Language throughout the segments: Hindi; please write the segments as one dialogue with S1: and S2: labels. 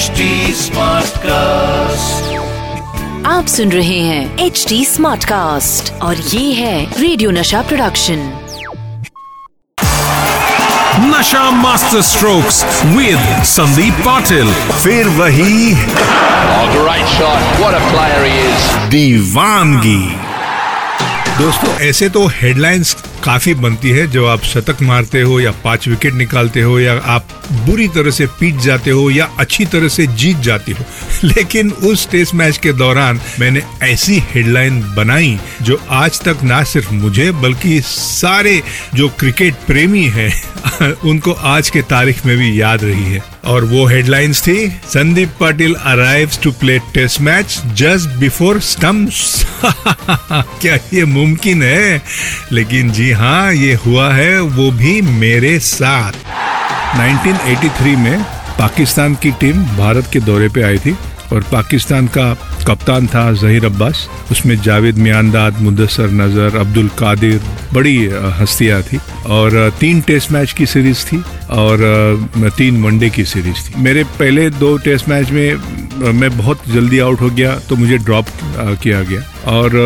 S1: HD Smartcast.
S2: आप सुन रहे हैं एच डी स्मार्ट कास्ट और ये है radio Nasha production
S3: Nasha master strokes with Sandeep Patil फिर वही
S4: Oh, great shot. What a player he is.
S3: दीवानगी दोस्तों ऐसे तो हेडलाइंस काफ़ी बनती है। जब आप शतक मारते हो या पाँच विकेट निकालते हो या आप बुरी तरह से पीट जाते हो या अच्छी तरह से जीत जाती हो, लेकिन उस टेस्ट मैच के दौरान मैंने ऐसी हेडलाइन बनाई जो आज तक ना सिर्फ़ मुझे, बल्कि सारे जो क्रिकेट प्रेमी हैं, उनको आज के तारीख में भी याद रही है। और वो हेडलाइंस थी, Sandeep Patil arrives to play test match just before stumps क्या ये मुमकिन है? लेकिन जी हाँ ये हुआ है, वो भी मेरे साथ। 1983 में पाकिस्तान की टीम भारत के दौरे पे आई थी और पाकिस्तान का कप्तान था जहीर अब्बास। उसमें जावेद मियांदाद, मुदस्सर नज़र, अब्दुल कादिर, बड़ी हस्तियाँ थी और तीन टेस्ट मैच की सीरीज़ थी और तीन वनडे की सीरीज़ थी। मेरे पहले दो टेस्ट मैच में मैं बहुत जल्दी आउट हो गया तो मुझे ड्रॉप किया गया। और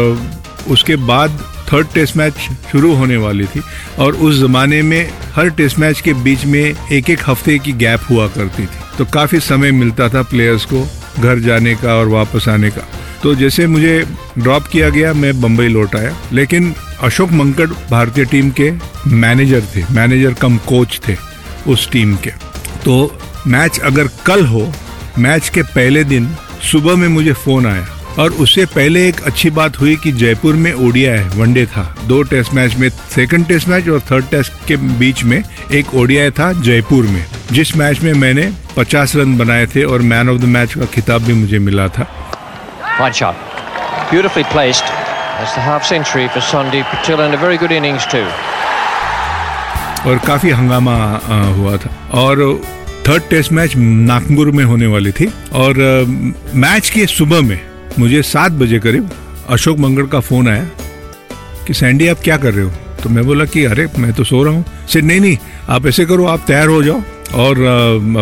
S3: उसके बाद थर्ड टेस्ट मैच शुरू होने वाली थी और उस जमाने में हर टेस्ट मैच के बीच में एक एक हफ़्ते की गैप हुआ करती थी। तो काफ़ी समय मिलता था प्लेयर्स को घर जाने का और वापस आने का। तो जैसे मुझे ड्रॉप किया गया, मैं बम्बई लौट आया। लेकिन अशोक मंकड़ भारतीय टीम के मैनेजर थे मैनेजर कम कोच थे उस टीम के। तो मैच अगर कल हो मैच के पहले दिन सुबह में मुझे फ़ोन आया। और उससे पहले एक अच्छी बात हुई कि जयपुर में ओडिया है वनडे था दो टेस्ट मैच में सेकंड टेस्ट मैच और थर्ड टेस्ट के बीच में एक ओडिया था जयपुर में जिस मैच में मैंने 50 रन बनाए थे और मैन ऑफ़ द मैच का खिताब भी मुझे मिला था
S5: Fine shot. Beautifully placed. That's the half century for Sandeep Patil and a very good innings too.
S3: और काफ़ी हंगामा हुआ था और थर्ड टेस्ट मैच नागपुर में होने वाली थी और मैच के सुबह में मुझे सात बजे करीब अशोक मंगल का फ़ोन आया कि सैंडी आप क्या कर रहे हो? तो मैं बोला कि अरे मैं तो सो रहा हूँ। से नहीं नहीं आप ऐसे करो आप तैयार हो जाओ और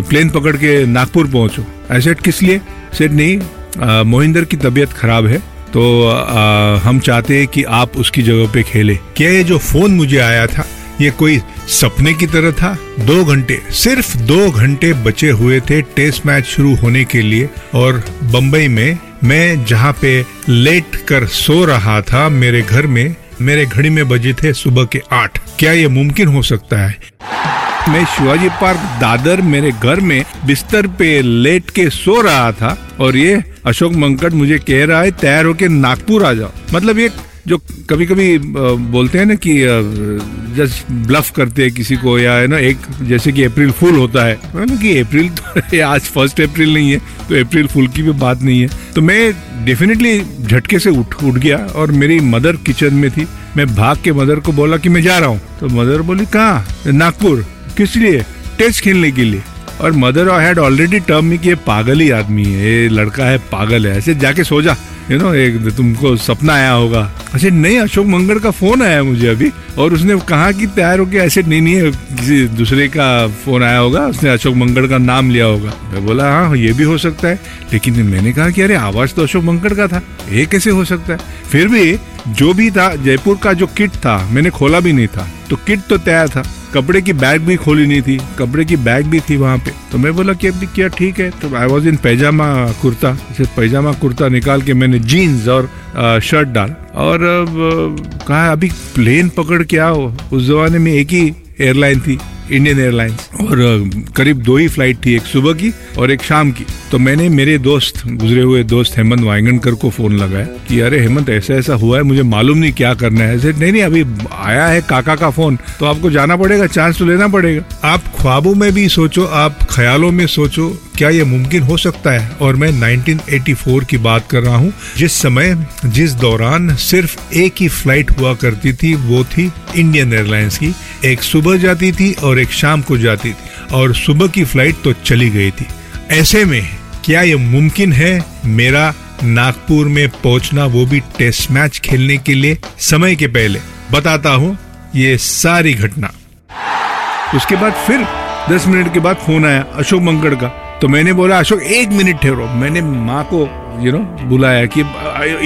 S3: प्लेन पकड़ के नागपुर पहुंचो। ऐसे किस लिए? सिर नहीं मोहिंदर की तबीयत खराब है तो अ, हम चाहते हैं कि आप उसकी जगह पे खेले। क्या ये जो फ़ोन मुझे आया था ये कोई सपने की तरह था? दो घंटे सिर्फ़ दो घंटे बचे हुए थे टेस्ट मैच शुरू होने के लिए और बम्बई में मैं जहाँ पे लेट कर सो रहा था, मेरे घर में, मेरे घड़ी में बजे थे सुबह के आठ। क्या ये मुमकिन हो सकता है? मैं शिवाजी पार्क दादर मेरे घर में बिस्तर पे लेट के सो रहा था और ये अशोक मंकट मुझे कह रहा है तैयार होके नागपुर आ जाओ। मतलब ये जो कभी कभी बोलते हैं ना कि जस्ट ब्लफ करते हैं किसी को या, है ना, एक जैसे कि अप्रैल फूल होता है। मतलब कि अप्रैल तो आज फ़र्स्ट अप्रैल नहीं है तो अप्रैल फूल की भी बात नहीं है। तो मैं डेफिनेटली झटके से उठ उठ गया और मेरी मदर किचन में थी। मैं भाग के मदर को बोला कि मैं जा रहा हूँ। तो मदर बोली, कहाँ? नागपुर। किस लिए? टेस्ट खेलने के लिए। और मदर हैड ऑलरेडी टर्म में कि ये पागल ही आदमी है, ये लड़का है पागल है, ऐसे जाके सो जा। यू नो एक तुमको सपना आया होगा। अच्छा नहीं, अशोक मंगल का फ़ोन आया मुझे अभी, और उसने कहा कि तैयार होके ऐसे नहीं नहीं, किसी दूसरे का फ़ोन आया होगा, उसने अशोक मंगल का नाम लिया होगा। मैं बोला हाँ ये भी हो सकता है, लेकिन मैंने कहा कि अरे, आवाज़ तो अशोक मंगल का था, ये कैसे हो सकता है? फिर भी, जो भी था, जयपुर का जो किट था, मैंने खोला भी नहीं था तो किट तो तैयार था। कपड़े की बैग भी खोली नहीं थी, कपड़े की बैग भी थी वहाँ पे। तो मैं बोला कि अभी क्या ठीक है? तो I was in pyjama kurta pyjama kurta निकाल के मैंने जीन्स और शर्ट डाल। और कहा, अभी प्लेन पकड़ के आओ। उस जमाने में एक ही एयरलाइन थी। इंडियन एयरलाइंस और करीब दो ही फ़्लाइट थी, एक सुबह की और एक शाम की। तो मैंने मेरे दोस्त, गुजरे हुए दोस्त हेमंत वाइंगनकर को फ़ोन लगाया कि, अरे हेमंत ऐसा ऐसा हुआ है, मुझे मालूम नहीं क्या करना है। ऐसे नहीं नहीं, अभी आया है काका का फ़ोन तो आपको जाना पड़ेगा चांस तो लेना पड़ेगा। आप ख्वाबों में भी सोचो, आप ख्यालों में सोचो क्या ये मुमकिन हो सकता है? और मैं 1984 की बात कर रहा हूँ। जिस समय, जिस दौरान सिर्फ़ एक ही फ़्लाइट हुआ करती थी, वो थी इंडियन एयरलाइंस की। एक सुबह जाती थी और एक शाम को जाती थी। और सुबह की फ़्लाइट तो चली गई थी। ऐसे में, क्या ये मुमकिन है मेरा नागपुर में पहुँचना वो भी टेस्ट मैच खेलने के लिए? समय के पहले बताता हूँ ये सारी घटना। उसके बाद फिर दस मिनट के बाद फ़ोन आया अशोक मंगड़ का। तो मैंने बोला अशोक एक मिनट ठहरो। मैंने माँ को यू नो बुलाया कि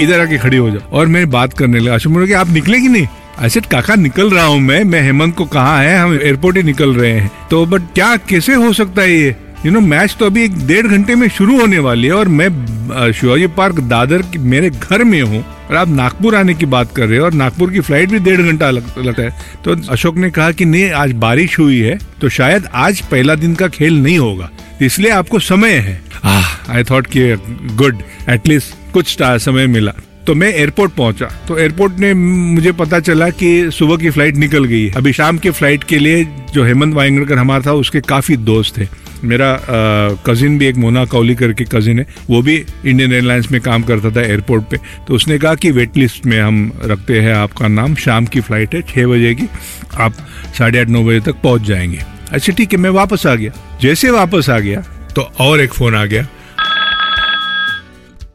S3: इधर आके खड़ी हो जाओ और मैं बात करने लगा। अशोक बोला कि आप निकले कि नहीं? ऐसे काका निकल रहा हूँ मैं। मैं हेमंत को कहा है? हम एयरपोर्ट ही निकल रहे हैं। तो बट क्या कैसे हो सकता है ये? यू नो मैच तो अभी एक डेढ़ घंटे में शुरू होने वाली है और मैं शिवाजी पार्क दादर की मेरे घर में हूँ और आप नागपुर आने की बात कर रहे हो और नागपुर की फ़्लाइट भी डेढ़ घंटा लग, लगता है। तो अशोक ने कहा कि नहीं आज बारिश हुई है तो शायद आज पहला दिन का खेल नहीं होगा। इसलिए आपको समय है। आई थॉट कि गुड एटलीस्ट कुछ समय मिला। तो मैं एयरपोर्ट पहुँचा। तो एयरपोर्ट ने मुझे पता चला कि सुबह की फ़्लाइट निकल गई अभी शाम के फ़्लाइट के लिए जो हेमंत वाइंगड़कर हमारा था उसके काफ़ी दोस्त थे। मेरा कजिन भी एक मोना कौली करके कजिन है। वो भी इंडियन एयरलाइंस में काम करता था एयरपोर्ट पे। तो उसने कहा कि वेट लिस्ट में हम रखते हैं आपका नाम। शाम की फ़्लाइट है छः बजे की। आप साढ़े आठ नौ बजे तक पहुँच जाएँगे। अच्छा ठीक है, मैं वापस आ गया। जैसे वापस आ गया तो और एक फ़ोन आ गया।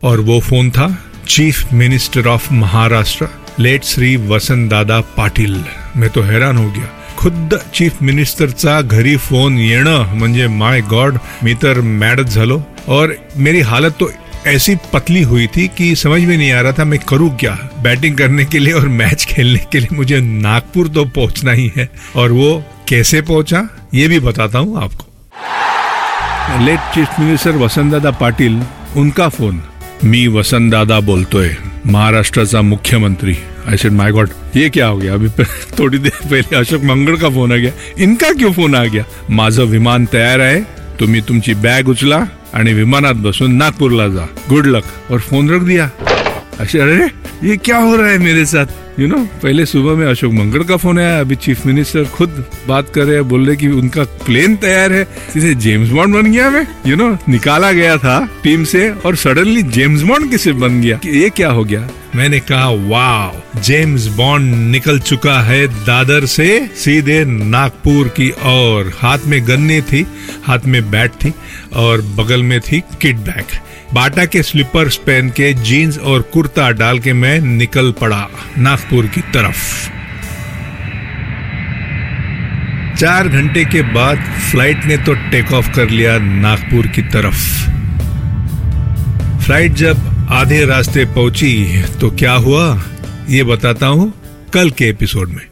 S3: और वो फ़ोन था chief minister of Maharashtra, late Shri Vasant Dada Patil. मैं तो हैरान हो गया। खुद चीफ मिनिस्टरचा घरी फ़ोन येणं म्हणजे माय गॉड, मी तर मॅडच झालो। और मेरी हालत तो ऐसी पतली हुई थी कि समझ में नहीं आ रहा था मैं करूँ क्या। बैटिंग करने के लिए और मैच खेलने के लिए मुझे नागपुर तो पहुँचना ही है। और वो कैसे पहुँचा? ये भी बताता हूँ आपको। Late chief minister Vasantdada Patil उनका फ़ोन। मी वसंतदादा बोलतोय, महाराष्ट्राचा मुख्यमंत्री। आई सेड माय गॉड ये क्या हो गया? अभी थोड़ी देर पहले अशोक मंगल का फ़ोन आ गया। इनका क्यों फ़ोन आ गया? माझं विमान तयार आहे, तुम्ही तुमची बॅग उचला आणि विमानात बसून नागपूरला जा. गुड लक और फ़ोन रख दिया. अरे अरे ये क्या हो रहा है मेरे साथ? यू you नो know, पहले सुबह में अशोक मंगल का फ़ोन आया अभी चीफ मिनिस्टर खुद बात कर रहे हैं बोल रहे कि उनका प्लेन तैयार है। जिसे जेम्स बॉन्ड बन गया मैं। यू नो निकाला गया था टीम से और सडनली जेम्स बॉन्ड किसे बन गया? कि ये क्या हो गया? मैंने कहा वाह जेम्स बॉन्ड निकल चुका है दादर से सीधे नागपुर की और हाथ में गन्ने थी हाथ में बैट थी और बगल में थी किट बैग बाटा के स्लीपर्स पहन के जीन्स और कुर्ता डाल के मैं निकल पड़ा नागपुर की तरफ़। चार घंटे के बाद फ़्लाइट ने तो टेक ऑफ़ कर लिया नागपुर की तरफ़। फ़्लाइट जब आधे रास्ते पहुँची तो क्या हुआ? ये बताता हूँ कल के एपिसोड में।